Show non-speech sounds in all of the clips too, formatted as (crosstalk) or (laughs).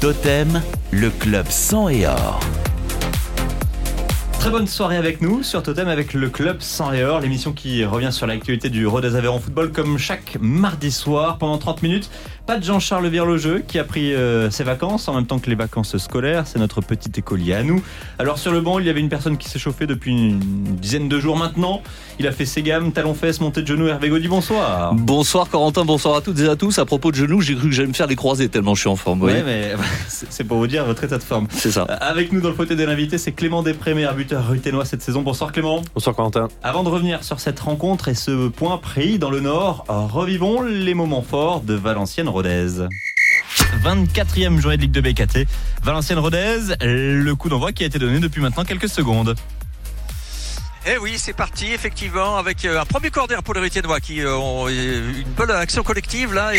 Totem, le club sang et or. Très bonne soirée avec nous sur Totem avec le club sans et or, l'émission qui revient sur l'actualité du Rodez Aveyron Football comme chaque mardi soir pendant 30 minutes. Pas de Jean-Charles Virlogeux qui a pris euh, ses vacances en même temps que les vacances scolaires. C'est notre petit écolier à nous. Alors sur le banc, il y avait une personne qui s'est chauffée depuis une dizaine de jours maintenant. Il a fait ses gammes, talons fesses, montée de genoux. Hervé Gaudy, bonsoir. Bonsoir Corentin, bonsoir à toutes et à tous. À propos de genoux, j'ai cru que j'allais me faire les croisés tellement je suis en forme. Oui, mais (laughs) c'est pour vous dire votre état de forme. C'est ça. Avec nous dans le fauteuil de l'invité, c'est Clément Després, meilleur buteur ruténois cette saison. Bonsoir Clément. Bonsoir Corentin. Avant de revenir sur cette rencontre et ce point pris dans le Nord, revivons les moments forts de Valenciennes-Rodez. 24e journée de Ligue de BKT. Valenciennes-Rodez, le coup d'envoi qui a été donné depuis maintenant quelques secondes. Eh oui, c'est parti effectivement avec euh, un premier corner pour les Rutiennois qui euh, ont une bonne action collective là.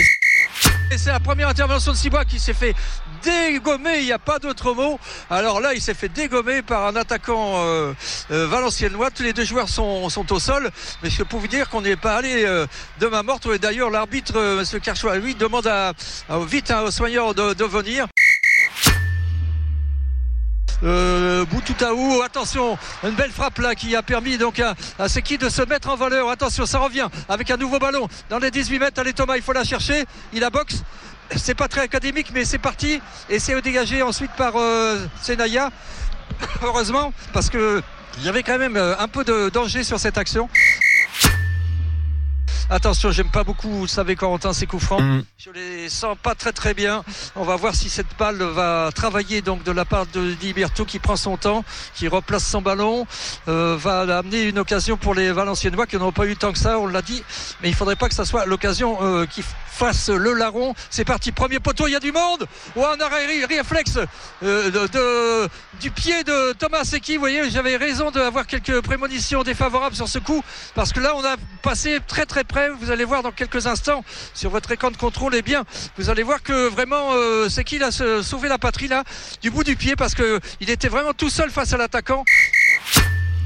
C'est la première intervention de Cibois qui s'est fait dégommer, il n'y a pas d'autre mot. Alors là, il s'est fait dégommer par un attaquant euh, euh, valenciennois. Tous les deux joueurs sont, sont au sol. Mais je peux vous dire qu'on n'est pas allé euh, de ma morte. Et d'ailleurs, l'arbitre, euh, M. Kerchois, lui, demande à, à vite hein, aux soigneurs de, de venir. Euh, Boutoutaou, attention, une belle frappe là qui a permis donc à, à Seki de se mettre en valeur. Attention, ça revient avec un nouveau ballon dans les 18 mètres. Allez Thomas, il faut la chercher. Il a boxe. C'est pas très académique, mais c'est parti. Et c'est dégagé ensuite par euh, Senaya. (coughs) Heureusement, parce que il y avait quand même euh, un peu de danger sur cette action. Attention, j'aime pas beaucoup, vous le savez, Corentin, ces coups francs. Mm. Je les sens pas très très bien. On va voir si cette balle va travailler donc de la part de Liberto qui prend son temps, qui replace son ballon, euh, va amener une occasion pour les Valenciennois qui n'ont pas eu tant que ça, on l'a dit. Mais il faudrait pas que ça soit l'occasion euh, qui fasse le larron. C'est parti, premier poteau, il y a du monde. Ou un arrêt réflexe euh, de, de- du pied de Thomas Seki. Vous voyez, j'avais raison d'avoir quelques prémonitions défavorables sur ce coup parce que là, on a passé très très près. Vous allez voir dans quelques instants sur votre écran de contrôle. Eh bien, vous allez voir que vraiment euh, Seki il a sauvé la patrie là du bout du pied parce que il était vraiment tout seul face à l'attaquant.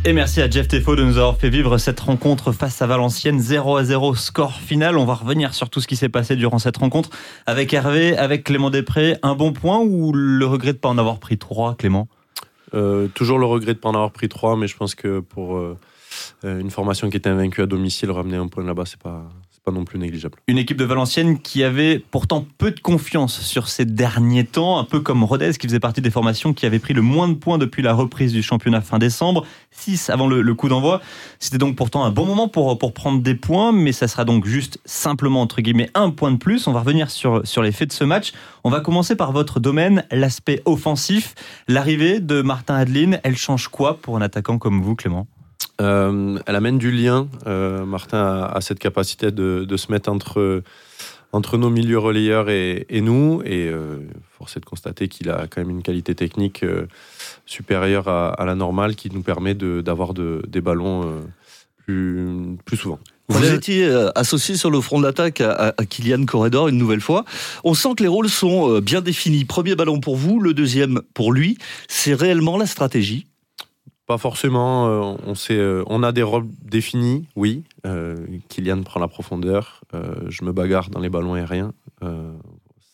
Et merci à Jeff Tefo de nous avoir fait vivre cette rencontre face à Valenciennes 0 à 0 score final. On va revenir sur tout ce qui s'est passé durant cette rencontre avec Hervé, avec Clément Després. Un bon point ou le regret de pas en avoir pris trois, Clément? Euh, toujours le regret de ne pas en avoir pris trois, mais je pense que pour euh, une formation qui était invaincue à domicile, ramener un point là-bas, c'est pas, pas non plus négligeable. Une équipe de Valenciennes qui avait pourtant peu de confiance sur ces derniers temps, un peu comme Rodez qui faisait partie des formations qui avaient pris le moins de points depuis la reprise du championnat fin décembre, 6 avant le, le coup d'envoi. C'était donc pourtant un bon moment pour, pour prendre des points, mais ça sera donc juste simplement entre guillemets un point de plus. On va revenir sur, sur les faits de ce match. On va commencer par votre domaine, l'aspect offensif. L'arrivée de Martin Adeline, elle change quoi pour un attaquant comme vous, Clément? Euh, elle amène du lien. Euh, Martin a, a cette capacité de, de se mettre entre, entre nos milieux relayeurs et, et nous. Et euh, force est de constater qu'il a quand même une qualité technique euh, supérieure à, à la normale qui nous permet d'avoir de, des ballons euh, plus, plus souvent. Vous étiez associé sur le front de l'attaque à, Kylian Corredor une nouvelle fois. On sent que les rôles sont bien définis. Premier ballon pour vous, le deuxième pour lui. C'est réellement la stratégie. Pas forcément. euh, on, sait, euh, on a des rôles définis, oui. Euh, Kylian prend la profondeur. euh, je me bagarre dans les ballons aériens.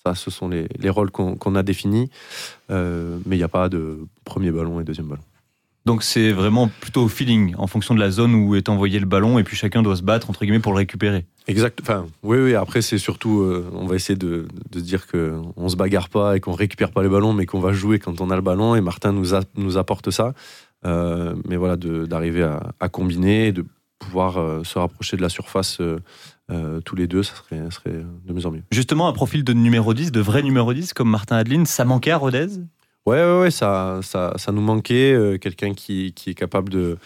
Ça, ce sont les, les rôles qu'on a définis. Mais il n'y a pas de premier ballon et deuxième ballon. Donc c'est vraiment plutôt au feeling, en fonction de la zone où est envoyé le ballon, et puis chacun doit se battre, entre guillemets, pour le récupérer. Exact. Enfin, oui, oui. Après, c'est surtout, euh, on va essayer de, de dire que on se bagarre pas et qu'on récupère pas les ballons, mais qu'on va jouer quand on a le ballon. Et Martin nous, a- nous apporte ça. Euh, mais voilà, d'arriver à, à combiner, et de pouvoir euh, se rapprocher de la surface euh, euh, tous les deux, ça serait, ça serait de mieux en mieux. Justement, un profil de numéro 10, de vrai numéro 10, comme Martin Adeline, ça manquait à Rodez? Ouais, ouais, ouais, ça, ça, ça nous manquait. euh, Quelqu'un qui, qui est capable de,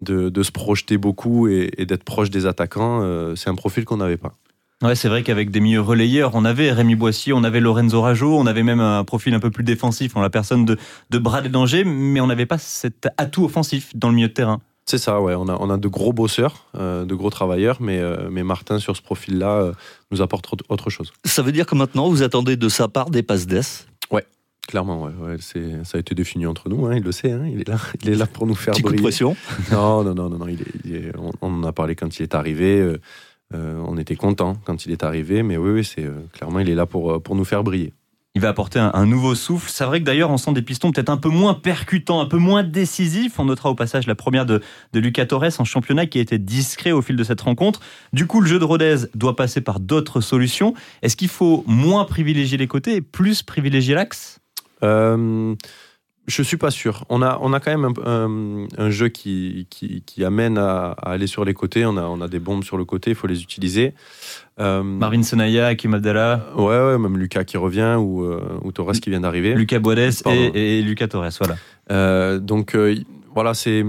de, de se projeter beaucoup et, et d'être proche des attaquants, euh, c'est un profil qu'on n'avait pas. Ouais, c'est vrai qu'avec des milieux relayeurs, on avait Rémi Boissy, on avait Lorenzo Rajo, on avait même un profil un peu plus défensif en la personne de, de Brad Danger, mais on n'avait pas cet atout offensif dans le milieu de terrain. C'est ça, ouais. On a, on a de gros bosseurs, euh, de gros travailleurs, mais, euh, mais Martin, sur ce profil-là, euh, nous apporte autre- autre chose. Ça veut dire que maintenant, vous attendez de sa part des passes d'ess? Clairement, ouais. ouais, c'est- ça a été défini entre nous, hein, il le sait, hein, il, est là, il est là pour nous faire Petit coup de briller. pression. Non, non, non, non, non, il est- il est- on, on en a parlé quand il est arrivé. Euh, on était content quand il est arrivé, mais oui, oui, c'est euh, clairement, il est là pour, euh, pour nous faire briller. Il va apporter un, un nouveau souffle. C'est vrai que d'ailleurs, on sent des pistons peut-être un peu moins percutants, un peu moins décisifs. On notera au passage la première de, de Lucas Torres en championnat qui a été discret au fil de cette rencontre. Du coup, le jeu de Rodez doit passer par d'autres solutions. Est-ce qu'il faut moins privilégier les côtés et plus privilégier l'axe? Euh, je suis pas sûr. On a, on a quand même un, un- un jeu qui, qui, qui amène à, à aller sur les côtés. On a, on a des bombes sur le côté, il faut les utiliser. Euh, Marvin Senaya, Hakim Abdallah, Ouais, ouais, même Lucas qui revient ou, euh, ou Torres qui vient d'arriver. Lucas Boades et, et Lucas Torres. Voilà. Euh, donc euh, voilà, c'est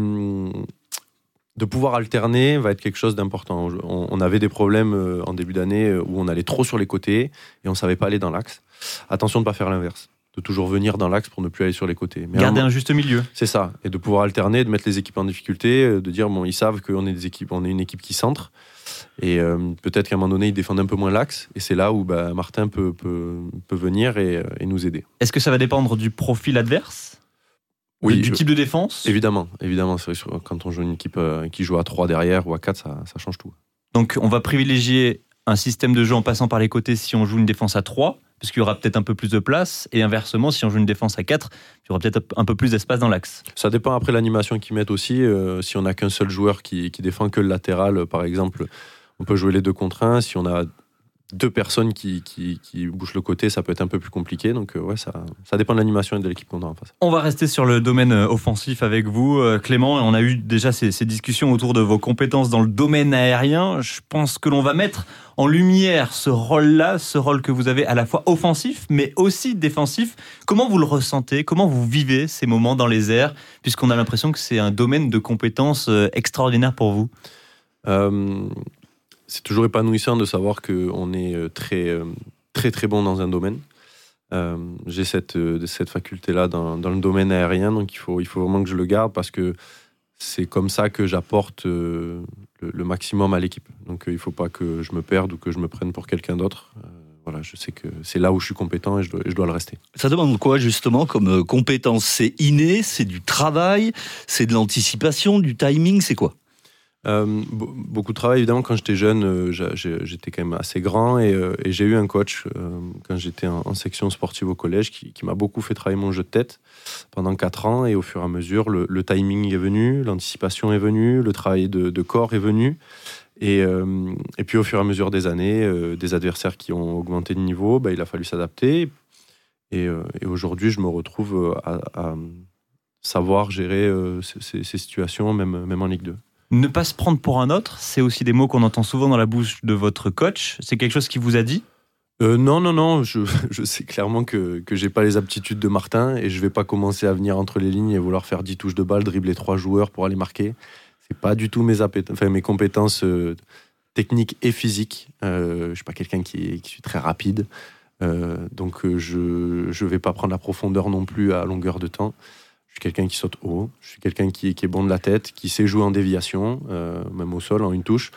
de pouvoir alterner va être quelque chose d'important. On, on avait des problèmes en début d'année où on allait trop sur les côtés et on savait pas aller dans l'axe. Attention de pas faire l'inverse, de toujours venir dans l'axe pour ne plus aller sur les côtés. Mais un Garder un juste milieu. c'est ça, et de pouvoir alterner, de mettre les équipes en difficulté, euh, de dire bon, ils savent qu'on est des équipes, on est une équipe qui centre, et euh, peut-être qu'à un moment donné ils défendent un peu moins l'axe, et c'est là où bah, Martin peut, peut, peut venir et, euh, et nous aider. Est-ce que ça va dépendre du profil adverse? Oui, Du type de défense? Évidemment, évidemment, vrai, quand on joue une équipe qui joue à 3 derrière ou à 4, ça, ça change tout. Donc on va privilégier un système de jeu en passant par les côtés si on joue une défense à 3, parce qu'il y aura peut-être un peu plus de place, et inversement, si on joue une défense à 4, il y aura peut-être un peu plus d'espace dans l'axe. Ça dépend après l'animation qu'ils mettent aussi. euh, si on n'a qu'un seul joueur qui, qui défend que le latéral, par exemple, on peut jouer les deux contre un. Si on a deux personnes qui, qui, qui bougent le côté, ça peut être un peu plus compliqué. Donc, euh, ouais, ça, ça dépend de l'animation et de l'équipe qu'on a en face. On va rester sur le domaine euh, offensif avec vous, euh, Clément. On a eu déjà ces, ces discussions autour de vos compétences dans le domaine aérien. Je pense que l'on va mettre en lumière ce rôle-là, ce rôle que vous avez à la fois offensif, mais aussi défensif. Comment vous le ressentez? Comment vous vivez ces moments dans les airs? Puisqu'on a l'impression que c'est un domaine de compétences extraordinaire pour vous. Euh, c'est toujours épanouissant de savoir qu'on est euh, très, euh, très, très bon dans un domaine. Euh, J'ai cette, cette faculté-là dans, dans le domaine aérien, donc il faut, il faut vraiment que je le garde parce que c'est comme ça que j'apporte le, maximum à l'équipe. Donc il ne faut pas que je me perde ou que je me prenne pour quelqu'un d'autre. Voilà, je sais que c'est là où je suis compétent et je dois, le rester. Ça demande quoi justement comme compétence? C'est inné, c'est du travail, c'est de l'anticipation, du timing, c'est quoi? Beaucoup de travail, évidemment. Quand j'étais jeune, euh, j'étais quand même assez grand et, euh, j'ai eu un coach euh, quand j'étais en, section sportive au collège qui, m'a beaucoup fait travailler mon jeu de tête pendant 4 ans. Et au fur et à mesure, le, timing est venu, l'anticipation est venue, le travail de, corps est venu. Et, euh, puis au fur et à mesure des années, euh, des adversaires qui ont augmenté de niveau, bah, il a fallu s'adapter. Et, euh, aujourd'hui, je me retrouve euh, à, savoir gérer euh, ces- ces situations, même, même en Ligue 2. Ne pas se prendre pour un autre, c'est aussi des mots qu'on entend souvent dans la bouche de votre coach. C'est quelque chose qui vous a dit? Euh, non, non, non, je, (laughs) je sais clairement que, que j'ai pas les aptitudes de Martin et je vais pas commencer à venir entre les lignes et vouloir faire 10 touches de balle, dribbler trois joueurs pour aller marquer. C'est pas du tout mes, enfin, mes compétences euh, techniques et physiques. Euh, je suis pas quelqu'un qui, qui suis très rapide. Donc je je vais pas prendre la profondeur non plus à longueur de temps. Je suis quelqu'un qui saute haut, je suis quelqu'un qui, qui est bon de la tête, qui sait jouer en déviation, euh, même au sol, en une touche.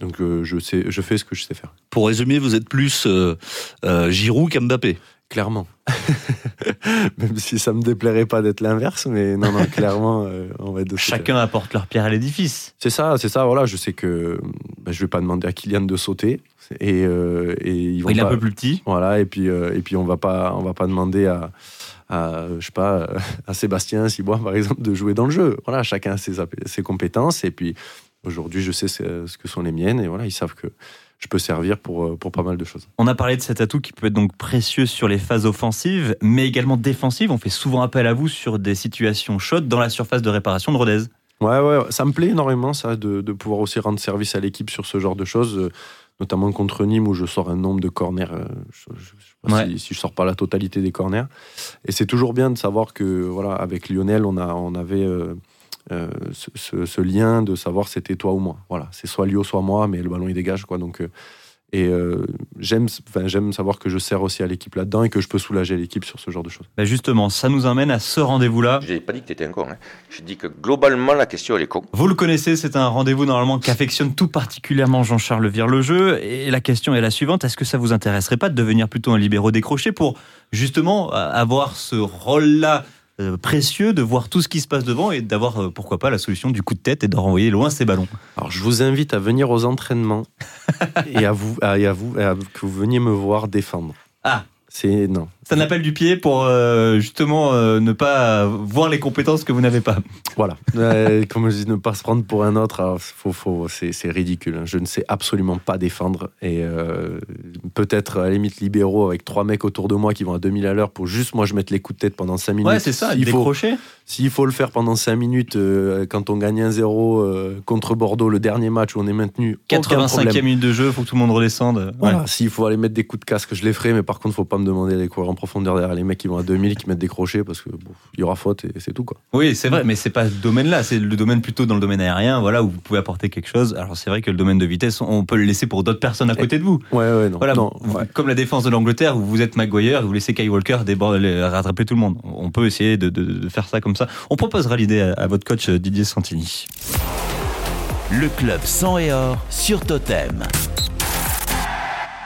Donc euh, je, sais, je fais ce que je sais faire. Pour résumer, vous êtes plus euh, euh, Giroud qu'Mbappé. Clairement. (laughs) Même si ça me déplairait pas d'être l'inverse, mais non, non, clairement, euh, on va être de. Chacun apporte leur pierre à l'édifice. C'est ça, c'est ça, voilà. Je sais que bah, je vais pas demander à Kylian de sauter. Et, euh, et ils vont Il est un peu plus petit. Voilà, et puis, euh, et puis on va pas, on va pas demander à, à, je sais pas, euh, à Sébastien Sibois, par exemple, de jouer dans le jeu. Voilà, chacun a ses, compétences. Et puis aujourd'hui, je sais ce que sont les miennes. Et voilà, ils savent que je peux servir pour, euh, pour pas mal de choses. On a parlé de cet atout qui peut être donc précieux sur les phases offensives, mais également défensives. On fait souvent appel à vous sur des situations chaudes dans la surface de réparation de Rodez. Ouais, ouais, ça me plaît énormément, ça, de, de pouvoir aussi rendre service à l'équipe sur ce genre de choses, euh, notamment contre Nîmes où je sors un nombre de corners. Je, je- Si, si je sors pas la totalité des corners. Et c'est toujours bien de savoir que, voilà, avec Lionel, on, a, on avait euh, euh, ce, ce- ce lien de savoir c'était toi ou moi. Voilà, c'est soit Lio, soit moi, mais le ballon il dégage, quoi. Donc, euh, et euh, j'aime, enfin, j'aime savoir que je sers aussi à l'équipe là-dedans et que je peux soulager l'équipe sur ce genre de choses. Bah justement, ça nous amène à ce rendez-vous-là. Je n'ai pas dit que tu étais un con. Hein. Je dis que globalement, la question, elle est con. Vous le connaissez, c'est un rendez-vous normalement qu'affectionne tout particulièrement Jean-Charles Virlejeu. Et la question est la suivante est-ce que ça vous intéresserait pas de devenir plutôt un libéraux décroché pour justement avoir ce rôle-là? Euh, précieux de voir tout ce qui se passe devant et d'avoir euh, pourquoi pas la solution du coup de tête et de renvoyer loin ces ballons Alors, je vous invite à venir aux entraînements (laughs) et à vous, à, et à vous, et à- que vous veniez me voir défendre. Ah, C'est non. C'est un appel du pied pour euh, justement euh, ne pas voir les compétences que vous n'avez pas. Voilà. Euh, (laughs) comme je dis, ne pas se prendre pour un autre, faut, faut, c'est, ridicule. hein. Je ne sais absolument pas défendre. Et peut-être à la limite libéraux avec trois mecs autour de moi qui vont à 2000 à l'heure pour juste moi je mette les coups de tête pendant 5 minutes. Ouais, c'est ça, faut, décrocher. S'il faut le faire pendant 5 minutes euh, quand on gagne 1-0 euh, contre Bordeaux, le dernier match où on est maintenu, aucun 85e problème. minute de jeu, faut que tout le monde redescende. Ouais. Voilà, s'il faut aller mettre des coups de casque, je les ferai, mais par contre, faut pas me demander d'aller courir en profondeur derrière les mecs qui vont à 2000, qui mettent des crochets, parce que bon, il y aura faute et c'est tout quoi. Oui, c'est vrai, mais c'est pas ce domaine-là, c'est le domaine plutôt dans le domaine aérien, voilà, où vous pouvez apporter quelque chose. Alors c'est vrai que le domaine de vitesse, on peut le laisser pour d'autres personnes à côté de vous. Ouais, ouais, non. Voilà, non, vous- ouais. comme la défense de l'Angleterre, où vous êtes Maguire, et vous laissez Kyle Walker déborder, rattraper tout le monde. On peut essayer de, de- de faire ça comme ça. On proposera l'idée à, à votre coach euh, Didier Santini. Le club sang et or sur Totem.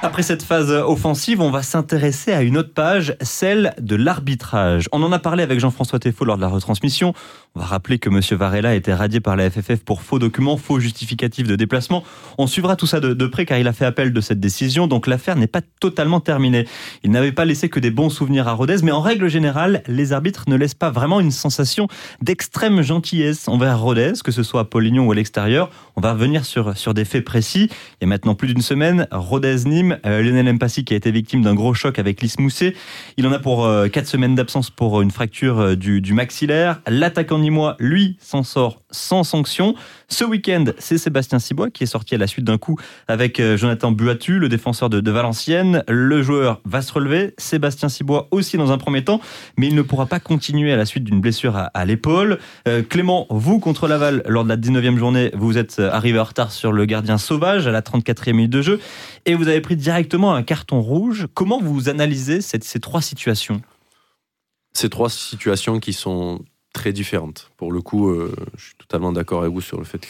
Après cette phase offensive, on va s'intéresser à une autre page, celle de l'arbitrage. On en a parlé avec Jean-François Teffo lors de la retransmission. On va rappeler que Monsieur Varela a été radié par la FFF pour faux documents, faux justificatifs de déplacement. On suivra tout ça de, près car il a fait appel de cette décision, donc l'affaire n'est pas totalement terminée. Il n'avait pas laissé que des bons souvenirs à Rodez, mais en règle générale, les arbitres ne laissent pas vraiment une sensation d'extrême gentillesse envers Rodez, que ce soit à Polignon ou à l'extérieur. On va revenir sur, sur des faits précis. Il y a maintenant plus d'une semaine, Rodez-Nîmes, euh, Lionel Mpassi qui a été victime d'un gros choc avec Lys Mousset. Il en a pour euh, quatre semaines d'absence pour une fracture euh, du, du maxillaire. L'attaquant nîmois, lui, s'en sort sans sanction. Ce week-end, c'est Sébastien Cibois qui est sorti à la suite d'un coup avec euh, Jonathan Buatu, le défenseur de, Valenciennes. Le joueur va se relever. Sébastien Cibois aussi dans un premier temps, mais il ne pourra pas continuer à la suite d'une blessure à, l'épaule. Euh, Clément, vous contre Laval, lors de la 19e journée, vous êtes euh, arrivé en retard sur le gardien sauvage à la 34e minute de jeu et vous avez pris directement un carton rouge. Comment vous analysez ces trois situations? Ces trois situations qui sont très différentes. Pour le coup, euh, je suis totalement d'accord avec vous sur le fait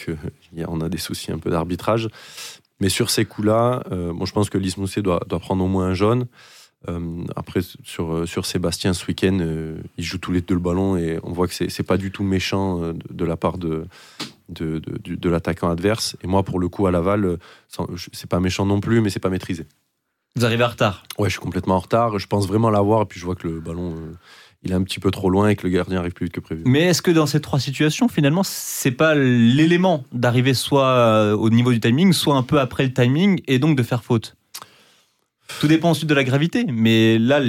qu'on (laughs) a des soucis un peu d'arbitrage. Mais sur ces coups-là, euh, bon, je pense que Lys Mousset doit, doit prendre au moins un jaune. Euh, après, sur, sur Sébastien, ce week-end, ils jouent tous les deux le ballon et on voit que c'est pas du tout méchant de, de la part de, de, de, du- de l'attaquant adverse. Et moi, pour le coup, à Laval, c'est pas méchant non plus, mais c'est pas maîtrisé. Vous arrivez en retard. Ouais, je suis complètement en retard. Je pense vraiment l'avoir, et puis je vois que le ballon, il est un petit peu trop loin et que le gardien arrive plus vite que prévu. Mais est-ce que dans ces trois situations, finalement, c'est pas l'élément d'arriver soit euh, au niveau du timing, soit un peu après le timing, et donc de faire faute? Tout dépend ensuite de la gravité. Mais là,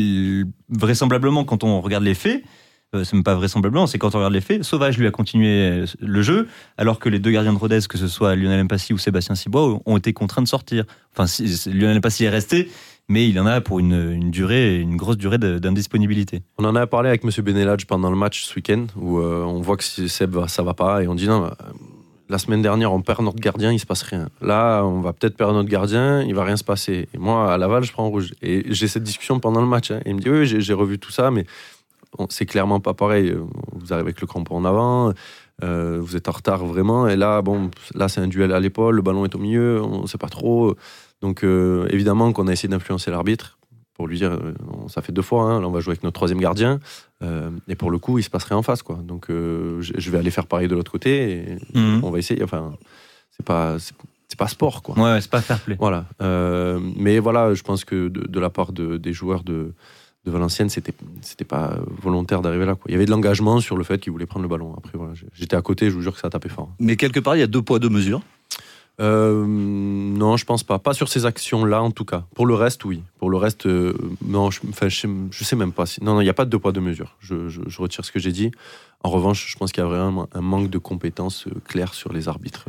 vraisemblablement, quand on regarde les faits, euh, c'est même pas vraisemblablement, c'est quand on regarde les faits, Sauvage lui a continué euh, le jeu, alors que les deux gardiens de Rodez, que ce soit Lionel Mpassi ou Sébastien Cibois, ont été contraints de sortir. Enfin, Lionel Mpassi est resté, mais il en a pour une, une durée, une grosse durée d'indisponibilité. On en a parlé avec M. Beneladj pendant le match ce week-end, où euh, on voit que Seb, ça va pas, et on dit non, euh, la semaine dernière, on perd notre gardien, il se passe rien. Là, on va peut-être perdre notre gardien, il va rien se passer. Moi, à Laval, je prends rouge. Et j'ai cette discussion pendant le match. hein. Il me dit, oui, j'ai revu tout ça, mais c'est clairement pas pareil. Vous arrivez avec le crampon en avant, euh, vous êtes en retard vraiment. Et là, bon, là, c'est un duel à l'épaule, le ballon est au milieu, on ne sait pas trop. Donc, euh, évidemment qu'on a essayé d'influencer l'arbitre pour lui dire, euh, ça fait deux fois, hein, là, on va jouer avec notre troisième gardien. Euh, et pour le coup, il se passe rien en face, quoi. Donc, euh, je vais aller faire pareil de l'autre côté. Et Mhm. On va essayer. Enfin, c'est pas, c'est c'est pas sport, quoi. Ouais, ouais, c'est pas fair play. Voilà. Euh, mais voilà, je pense que de, de la part de- des joueurs de, de Valenciennes, c'était, c'était pas volontaire d'arriver là. Quoi. Il y avait de l'engagement sur le fait qu'ils voulaient prendre le ballon. Après, voilà, j'étais à côté, je vous jure que ça a tapé fort. Mais quelque part, il y a deux poids, deux mesures. Euh, non, je pense pas. Pas sur ces actions-là, en tout cas. Pour le reste, oui. Pour le reste, euh, non, je, enfin, je, sais, même pas. Si... Non, il n'y a pas de deux poids, deux mesures. Je, retire ce que j'ai dit. En revanche, je pense qu'il y a vraiment un manque de compétences euh, claires sur les arbitres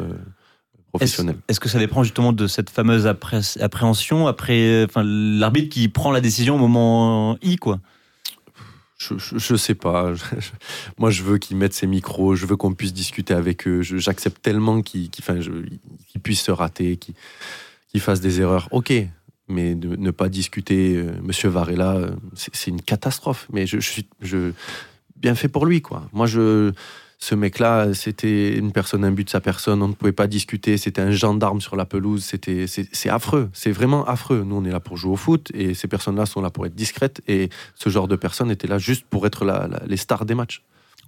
professionnels. Est-ce que ça dépend justement de cette fameuse appré- appréhension après, l'arbitre qui prend la décision au moment I, quoi? Je, je, sais pas. (laughs) Moi, je veux qu'ils mettent ces micros. Je veux qu'on puisse discuter avec eux. J'accepte tellement qu'ils puissent se rater, qu'ils fassent des erreurs. Ok, mais de, ne pas discuter, euh, Monsieur Varela, euh, c'est une catastrophe. Mais je, suis bien fait pour lui, quoi. Moi, je, ce mec-là, c'était une personne imbue de sa personne. On ne pouvait pas discuter. C'était un gendarme sur la pelouse. C'était, c'est affreux. C'est vraiment affreux. Nous, on est là pour jouer au foot et ces personnes-là sont là pour être discrètes. Et ce genre de personnes étaient là juste pour être les stars des matchs.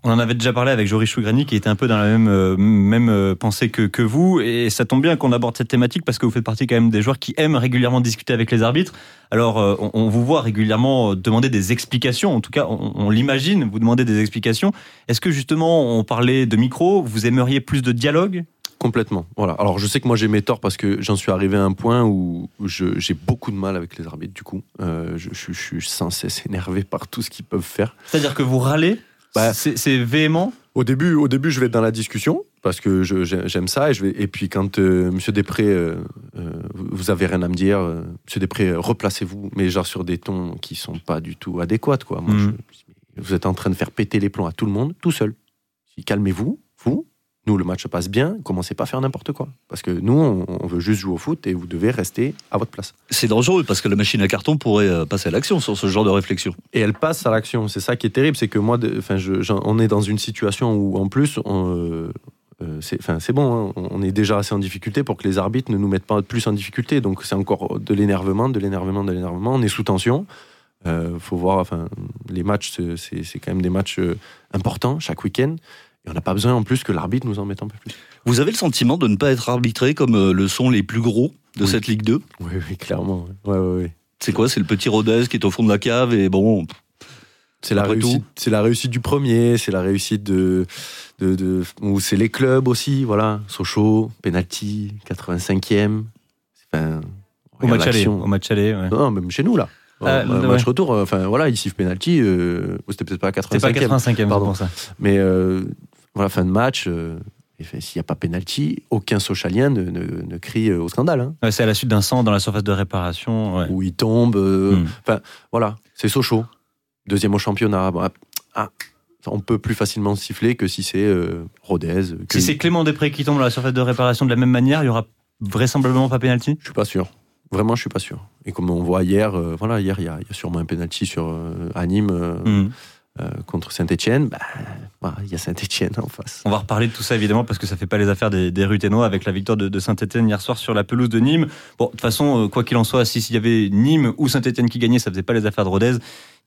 On en avait déjà parlé avec Joris Chougrani qui était un peu dans la même, euh, même euh, pensée que, que vous. Et ça tombe bien qu'on aborde cette thématique parce que vous faites partie quand même des joueurs qui aiment régulièrement discuter avec les arbitres. Alors, euh, on, on vous voit régulièrement demander des explications. En tout cas, on, on l'imagine, vous demandez des explications. Est-ce que justement, on parlait de micro, vous aimeriez plus de dialogue? Complètement. Voilà. Alors, je sais que moi j'ai mes torts parce que j'en suis arrivé à un point où j'ai beaucoup de mal avec les arbitres. Du coup, Euh, je, je- je suis sans cesse énervé par tout ce qu'ils peuvent faire. C'est-à-dire que vous râlez? Bah, C'est véhément Au début, au début, je vais être dans la discussion parce que j'aime ça et je vais. Et puis quand euh, Monsieur Després, euh, euh, vous avez rien à me dire, euh, Monsieur Després, replacez-vous, mais genre sur des tons qui sont pas du tout adéquats, quoi. Moi, je- vous êtes en train de faire péter les plombs à tout le monde, tout seul. Calmez-vous, vous. Nous, le match passe bien. Commencez pas à faire n'importe quoi, parce que nous, on, on veut juste jouer au foot et vous devez rester à votre place. C'est dangereux parce que la machine à carton pourrait euh, passer à l'action sur ce genre de réflexion. Et elle passe à l'action. C'est ça qui est terrible, c'est que moi, de- je- on est dans une situation où, en plus, on, euh, euh, c'est, bon, hein, on est déjà assez en difficulté pour que les arbitres ne nous mettent pas plus en difficulté. Donc c'est encore de l'énervement, de l'énervement, de l'énervement. On est sous tension. Euh, faut voir, enfin, les matchs, c'est, quand même des matchs importants chaque week-end. Et on n'a pas besoin en plus que l'arbitre nous en mette un peu plus. Vous avez le sentiment de ne pas être arbitré comme euh, le sont les plus gros de Oui. cette Ligue 2 Oui, oui, clairement. Ouais, ouais, ouais. C'est quoi? C'est le petit Rodez qui est au fond de la cave et bon. C'est la, réussite, c'est la réussite du premier, c'est la réussite de. de, de ou c'est les clubs aussi, voilà. Sochaux, penalty, 85e. Enfin, au match aller. Au match aller, ouais. Non, même chez nous, là. Ah, Euh, ouais. match retour, enfin voilà, ils sifflent penalty. euh, ou c'était peut-être pas à C'est pas 85e. 85e, c'est Pardon. pour ça. Mais euh, voilà, fin de match. euh, S'il n'y a pas penalty, aucun Sochalien ne, ne, ne crie euh, au scandale. Hein. Ouais, c'est à la suite d'un sang dans la surface de réparation. ouais. Où il tombe. euh, Hmm. Voilà, c'est Sochaux. Deuxième au championnat. Bon, ah, on peut plus facilement siffler que si c'est euh, Rodez. que- Si c'est Clément Després qui tombe dans la surface de réparation de la même manière, il y aura vraisemblablement pas pénalty Je suis pas sûr. Vraiment, je suis pas sûr. Et comme on voit hier, euh, voilà, hier, il y, a il y a sûrement un penalty sur euh, à Euh, contre Saint-Etienne. il y a Saint-Etienne en face. On va reparler de tout ça évidemment parce que ça fait pas les affaires des, des avec la victoire de, Saint-Etienne hier soir sur la pelouse de Nîmes. Bon, de toute façon, euh, quoi qu'il en soit, si s'il y avait Nîmes ou Saint-Etienne qui gagnait, ça faisait pas les affaires de Rodez.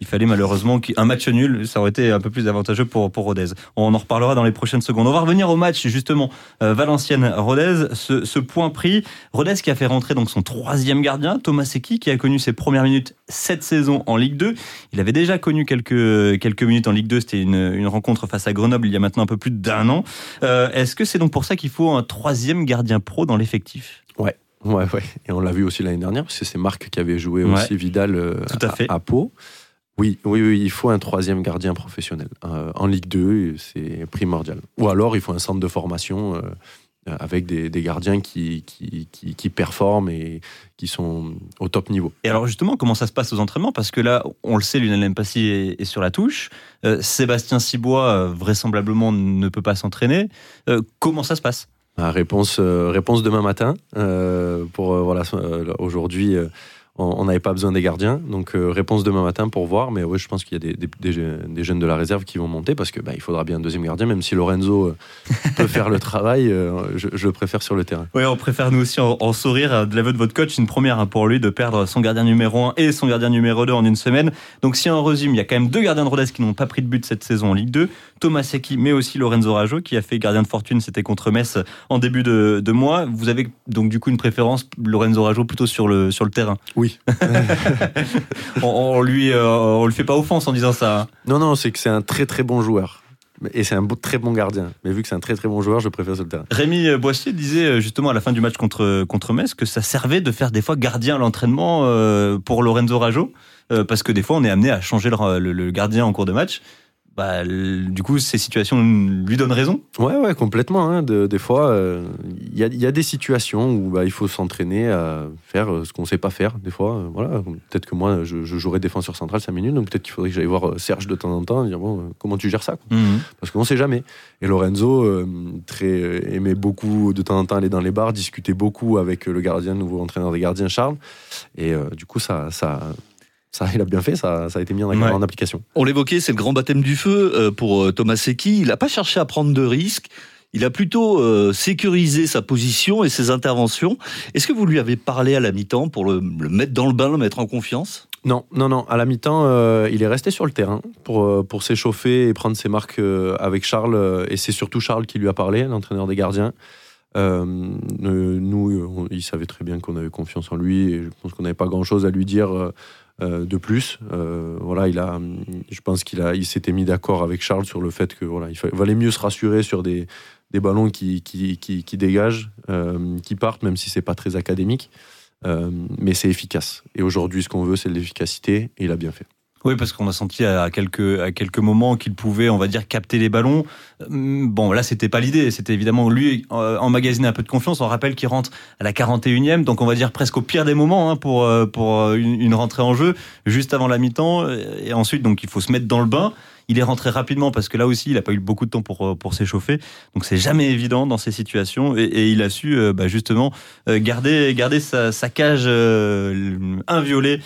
Il fallait malheureusement qu'un match nul, ça aurait été un peu plus avantageux pour, pour Rodez. On en reparlera dans les prochaines secondes. On va revenir au match justement euh, Valenciennes-Rodez. Ce, ce point pris, Rodez qui a fait rentrer donc son troisième gardien, Thomas Secchi, qui a connu ses premières minutes cette saison en Ligue 2. Il avait déjà connu quelques, quelques minutes en Ligue 2, c'était une, une rencontre face à Grenoble il y a maintenant un peu plus d'un an. Euh, Est-ce que c'est donc pour ça qu'il faut un troisième gardien pro dans l'effectif? Ouais, ouais. Et on l'a vu aussi l'année dernière, parce que c'est Marc qui avait joué Ouais. aussi Vidal euh, Tout à fait. à, Pau. Oui, oui, oui, il faut un troisième gardien professionnel. Euh, en Ligue 2, c'est primordial. Ou alors, il faut un centre de formation euh, avec des, des gardiens qui, qui, qui, qui performent et qui sont au top niveau. Et alors justement, comment ça se passe aux entraînements? Parce que là, on le sait, Lionel Mpassi est, est sur la touche. Euh, Sébastien Cibois, vraisemblablement, ne peut pas s'entraîner. Comment ça se passe? Ah, réponse, réponse demain matin. Pour voilà, aujourd'hui, on n'avait pas besoin des gardiens, donc euh, réponse demain matin pour voir. Mais ouais, je pense qu'il y a des, des- des- des jeunes de la réserve qui vont monter parce que bah, il faudra bien un deuxième gardien, même si Lorenzo euh, (laughs) peut faire le travail. euh, je, je le préfère sur le terrain. Oui, on préfère nous aussi en, en sourire de l'aveu de votre coach. Une première hein, pour lui de perdre son gardien numéro 1 et son gardien numéro 2 en une semaine. Donc si on résume, il y a quand même deux gardiens de Rodez qui n'ont pas pris de but cette saison en Ligue 2. Thomas Secchi, mais aussi Lorenzo Rajo qui a fait gardien de fortune, c'était contre Metz en début de, de mois. Vous avez donc du coup une préférence, Lorenzo Rajo, plutôt sur le, sur le terrain. Oui. (laughs) On, on lui, euh, on lui fait pas offense en disant ça. hein. Non, non, c'est que c'est un très très bon joueur. Et c'est un beau- très bon gardien. Mais vu que c'est un très très bon joueur, je préfère sur le terrain. Rémi Boissier disait euh, justement à la fin du match contre, contre Metz que ça servait de faire des fois gardien à l'entraînement euh, pour Lorenzo Rajo, parce que des fois on est amené à changer le, le- le gardien en cours de match. Bah, du coup, ces situations lui donnent raison. Ouais, ouais, complètement. hein. De- des fois, euh, il y, a, il y a des situations où bah, il faut s'entraîner à faire euh, ce qu'on sait pas faire. Des fois, euh, voilà. Peut-être que moi, je, je jouerais défenseur central 5 minutes, donc peut-être qu'il faudrait que j'aille voir euh, Serge de temps en temps et dire bon, euh, comment tu gères ça quoi Parce qu'on sait jamais. Et Lorenzo euh, très, euh, aimait beaucoup de temps en temps aller dans les bars, discuter beaucoup avec euh, le gardien, le nouveau entraîneur des gardiens, Charles. Et euh, du coup, ça, ça, ça, il a bien fait, ça, ça a été mis en, Ouais. en application. On l'évoquait, c'est le grand baptême du feu euh, pour euh, Thomas Secchi. Il n'a pas cherché à prendre de risques. Il a plutôt euh, sécurisé sa position et ses interventions. Est-ce que vous lui avez parlé à la mi-temps pour le, le mettre dans le bain, le mettre en confiance? Non, non, non. À la mi-temps, euh, il est resté sur le terrain pour, euh, pour s'échauffer et prendre ses marques euh, avec Charles. euh, et c'est surtout Charles qui lui a parlé, l'entraîneur des gardiens. Euh, euh, nous, on- il savait très bien qu'on avait confiance en lui et je pense qu'on n'avait pas grand-chose à lui dire de plus. Euh, voilà, il a, je pense qu'il il s'était mis d'accord avec Charles sur le fait que voilà, il valait mieux se rassurer sur des, des ballons qui, qui, qui, dégagent, euh, qui partent, même si c'est pas très académique. Euh, mais c'est efficace. Et aujourd'hui, ce qu'on veut, c'est l'efficacité, et il a bien fait. Oui, parce qu'on a senti à quelques, à quelques moments qu'il pouvait, on va dire, capter les ballons. Hum, Bon, là, c'était pas l'idée. C'était évidemment lui euh, emmagasiner un peu de confiance. On rappelle qu'il rentre à la 41e, donc on va dire presque au pire des moments hein, pour, euh, pour euh, une, une rentrée en jeu, juste avant la mi-temps. Et ensuite, donc, il faut se mettre dans le bain. Il est rentré rapidement parce que là aussi, il n'a pas eu beaucoup de temps pour, euh, pour s'échauffer. Donc, c'est jamais évident dans ces situations. Et, il a su, euh, bah, justement, euh, garder, garder sa, sa cage inviolée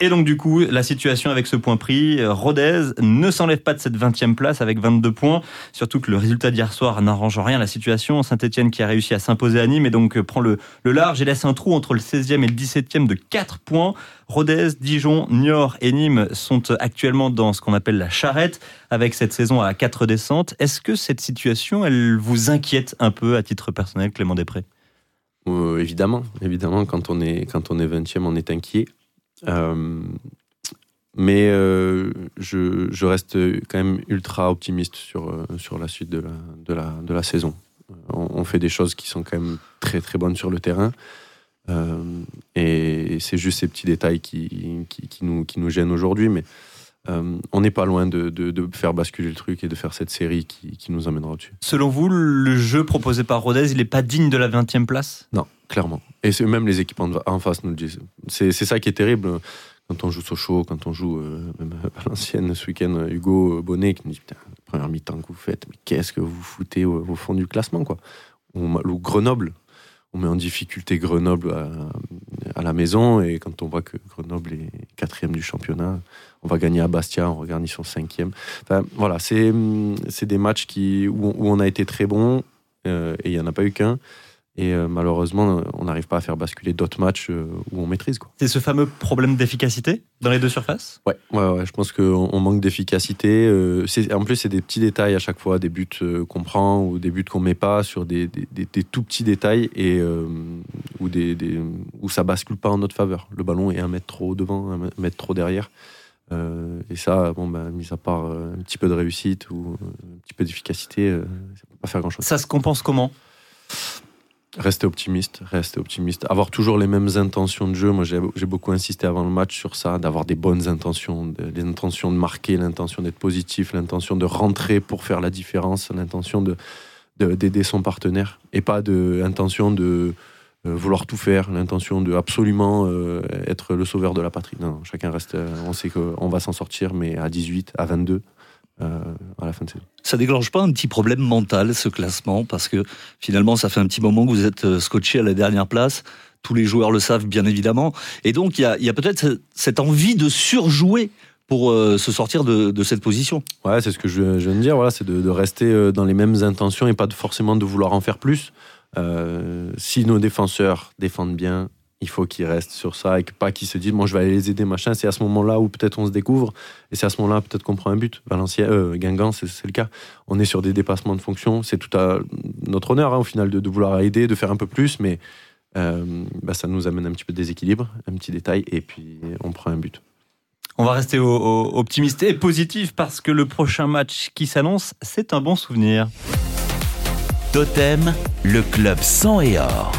et donc du coup, la situation avec ce point pris, Rodez ne s'enlève pas de cette 20e place avec 22 points, surtout que le résultat d'hier soir n'arrange rien la situation. Saint-Etienne qui a réussi à s'imposer à Nîmes et donc prend le, le large et laisse un trou entre le 16e et le 17e de 4 points. Rodez, Dijon, Niort et Nîmes sont actuellement dans ce qu'on appelle la charrette avec cette saison à 4 descentes. Est-ce que cette situation, elle vous inquiète un peu à titre personnel, Clément Després? Euh, évidemment, évidemment, quand on est, quand on est 20e, on est inquiet. Euh, mais euh, je, je reste quand même ultra optimiste sur, sur la suite de la, de la, de la saison. On, on fait des choses qui sont quand même très très bonnes sur le terrain. Euh, et c'est juste ces petits détails qui, qui, qui nous, qui nous gênent aujourd'hui. Mais euh, on n'est pas loin de, de, de faire basculer le truc et de faire cette série qui, qui nous emmènera au-dessus. Selon vous, le jeu proposé par Rodez, il n'est pas digne de la 20e place? Non, clairement. Et c'est même les équipes en, face nous le disent. C'est ça qui est terrible quand on joue Sochaux, quand on joue euh, même à Valenciennes ce week-end, Hugo Bonnet qui nous dit Putain, première mi-temps que vous faites, mais qu'est-ce que vous foutez au, au fond du classement quoi on, Ou Grenoble, on met en difficulté Grenoble à, la maison et quand on voit que Grenoble est quatrième du championnat, on va gagner à Bastia, on regarde ils cinquième. Enfin, voilà, c'est des matchs qui, où, où, on a été très bon euh, et il n'y en a pas eu qu'un. Et euh, malheureusement, on n'arrive pas à faire basculer d'autres matchs euh, où on maîtrise. C'est ce fameux problème d'efficacité dans les deux surfaces? Ouais, ouais, ouais, je pense qu'on on manque d'efficacité. Euh, en plus, c'est des petits détails à chaque fois, des buts qu'on prend ou des buts qu'on met pas sur des, des, des, des, tout petits détails et où, des, des, où ça bascule pas en notre faveur. Le ballon est un mètre trop devant, un mètre trop derrière. Euh, et ça, bon, ben, mis à part euh, un petit peu de réussite ou un petit peu d'efficacité, ça peut pas faire grand chose. Ça se compense comment? Rester optimiste, rester optimiste, avoir toujours les mêmes intentions de jeu. Moi, j'ai beaucoup insisté avant le match sur ça, d'avoir des bonnes intentions, les intentions de marquer, l'intention d'être positif, l'intention de rentrer pour faire la différence, l'intention de d'aider son partenaire et pas de l'intention de euh, vouloir tout faire, l'intention de absolument euh, être le sauveur de la patrie. Non, chacun reste, euh, on sait qu'on va s'en sortir, mais à 18, à 22, euh, à la fin de saison. Ça déclenche pas un petit problème mental, ce classement Parce que finalement, ça fait un petit moment que vous êtes euh, scotché à la dernière place. Tous les joueurs le savent, bien évidemment. Et donc, il y a, y a peut-être cette envie de surjouer pour euh, se sortir de, de, cette position. Ouais, c'est ce que je, je, viens de dire. Voilà, c'est de, de, rester dans les mêmes intentions et pas de, forcément de vouloir en faire plus. Euh, si nos défenseurs défendent bien, il faut qu'ils restent sur ça et que pas qu'ils se disent, moi je vais aller les aider, machin. C'est à ce moment-là où peut-être on se découvre et c'est à ce moment-là peut-être qu'on prend un but. Valenciennes, euh, Guingamp, c'est le cas. On est sur des dépassements de fonction. C'est tout à notre honneur hein, au final de, de, vouloir aider, de faire un peu plus, mais euh, bah, ça nous amène un petit peu de déséquilibre, un petit détail et puis on prend un but. On va rester au, au, optimiste et positif parce que le prochain match qui s'annonce, c'est un bon souvenir. Totem, le club sang et or.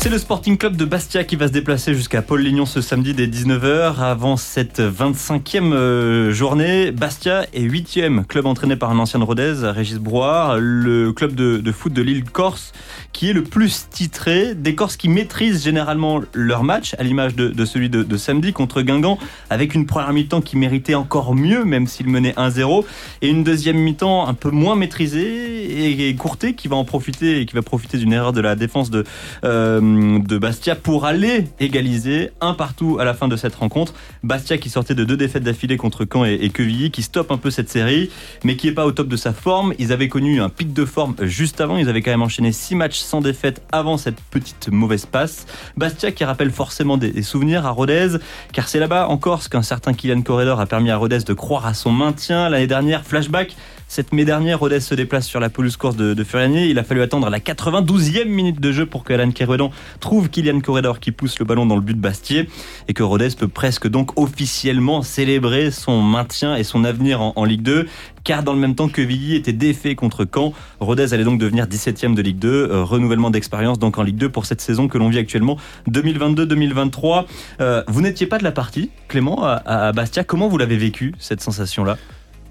C'est le Sporting Club de Bastia qui va se déplacer jusqu'à Paul-Lignon ce samedi dès 19h. Avant cette 25e journée, Bastia est 8e club entraîné par un ancien de Rodez, Régis Brouard, le club de, foot de l'île Corse, qui est le plus titré. Des Corses qui maîtrisent généralement leur match, à l'image de, celui de, de, samedi contre Guingamp, avec une première mi-temps qui méritait encore mieux, même s'il menait 1-0, et une deuxième mi-temps un peu moins maîtrisée et, et courtée, qui va en profiter et qui va profiter d'une erreur de la défense de... Euh, de Bastia pour aller égaliser un partout à la fin de cette rencontre. Bastia qui sortait de deux défaites d'affilée contre Caen et, et Quevilly, qui stoppe un peu cette série, mais qui est pas au top de sa forme. Ils avaient connu un pic de forme juste avant. Ils avaient quand même enchaîné six matchs sans défaite avant cette petite mauvaise passe. Bastia qui rappelle forcément des, des souvenirs à Rodez, car c'est là-bas en Corse qu'un certain Kylian Corredor a permis à Rodez de croire à son maintien. L'année dernière, flashback, cette mai dernière, Rodez se déplace sur la pelouse course de, de. Il a fallu attendre la 92e minute de jeu pour que Alan Kerouedan trouve Kylian Corredor qui pousse le ballon dans le but de Bastier et que Rodez peut presque donc officiellement célébrer son maintien et son avenir en, en Ligue 2 car dans le même temps que Villy était défait contre Caen, Rodez allait donc devenir 17e de Ligue 2, euh, renouvellement d'expérience donc en Ligue 2 pour cette saison que l'on vit actuellement 2022-2023. Euh, vous n'étiez pas de la partie, Clément, à, à Bastia. Comment vous l'avez vécu cette sensation-là?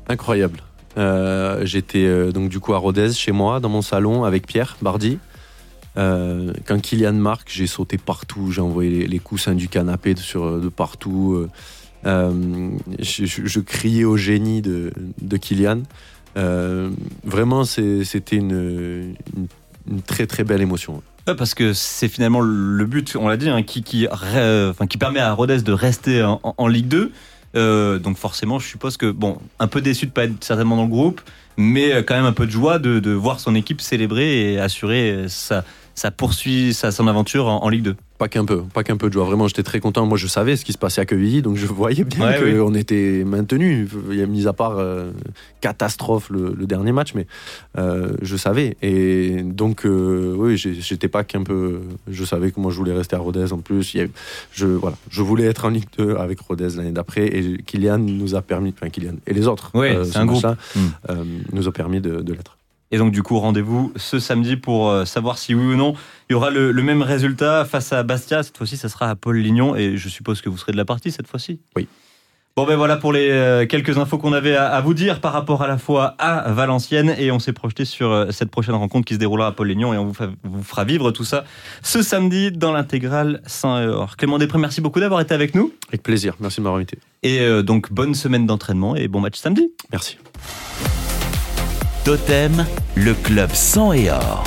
Incroyable. Euh, J'étais euh, donc du coup à Rodez chez moi, dans mon salon, avec Pierre Bardi. Euh, quand Kylian marque, j'ai sauté partout, j'ai envoyé les, coussins du canapé de, partout. je, criais au génie de, de Kylian. Vraiment, c'était une, très très belle émotion. Parce que c'est finalement le but, on l'a dit, hein, qui, permet à Rodez de rester en Ligue 2. Euh, donc forcément, je suppose que, bon, un peu déçu de pas être certainement dans le groupe, mais euh, quand même un peu de joie de, de voir son équipe célébrer et assurer euh, sa, sa poursuit, sa, son aventure en, en Ligue 2. Pas qu'un peu, pas qu'un peu de joie. Vraiment, j'étais très content. Moi, je savais ce qui se passait à Quevilly, donc je voyais bien Ouais, oui. qu'on était maintenu. Il y a mis à part euh, catastrophe le, le dernier match, mais euh, je savais. Et donc, euh, oui, j'étais pas qu'un peu. Je savais que moi, je voulais rester à Rodez en plus. Il y a- je, voilà, je voulais être en Ligue 2 avec Rodez l'année d'après, et Kylian nous a permis, enfin Kylian et les autres, Oui, un groupe. Mm. euh, nous a permis de, de l'être. Et donc du coup, rendez-vous ce samedi pour euh, savoir si oui ou non il y aura le, le même résultat face à Bastia. Cette fois-ci, ça sera à Paul Lignon et je suppose que vous serez de la partie cette fois-ci. Oui. Bon ben voilà pour les euh, quelques infos qu'on avait à, vous dire par rapport à la fois à Valenciennes et on s'est projeté sur euh, cette prochaine rencontre qui se déroulera à Paul Lignon et on vous, fera vivre tout ça ce samedi dans l'intégrale Saint et Or. Clément Després, merci beaucoup d'avoir été avec nous Avec plaisir. Merci de m'avoir invité. et donc bonne semaine d'entraînement et bon match samedi. Merci. Totem, le club sang et or.